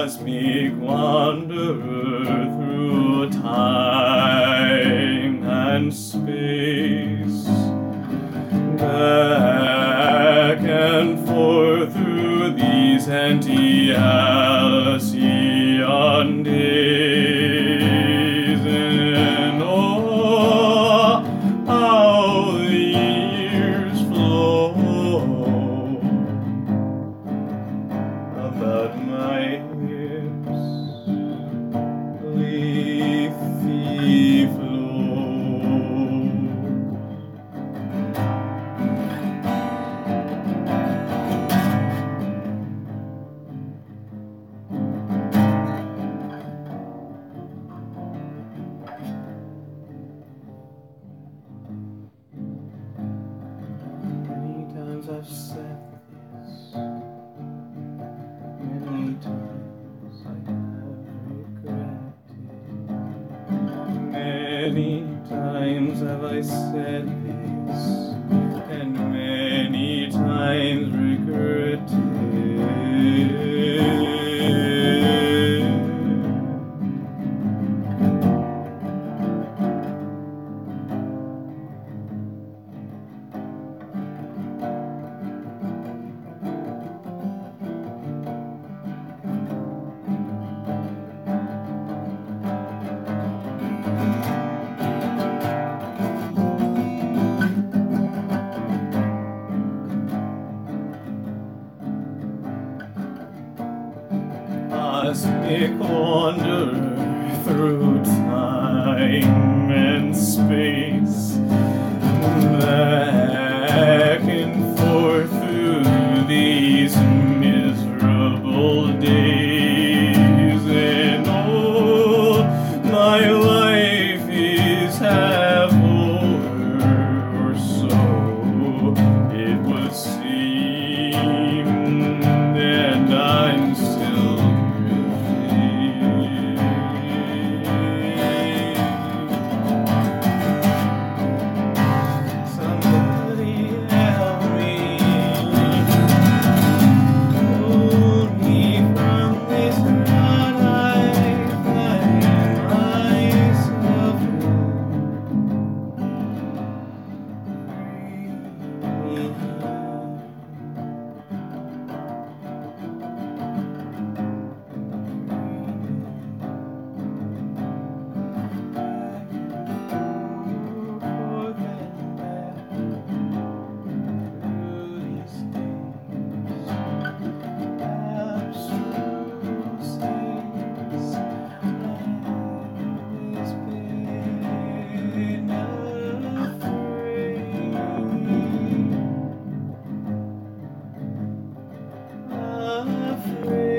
cosmic wanderer through time and space, back and forth through these empty halcyon about my hips, leafy. Many times I've said times I have regretted. Many times have I said this, cosmic wanderer through time and space, afraid.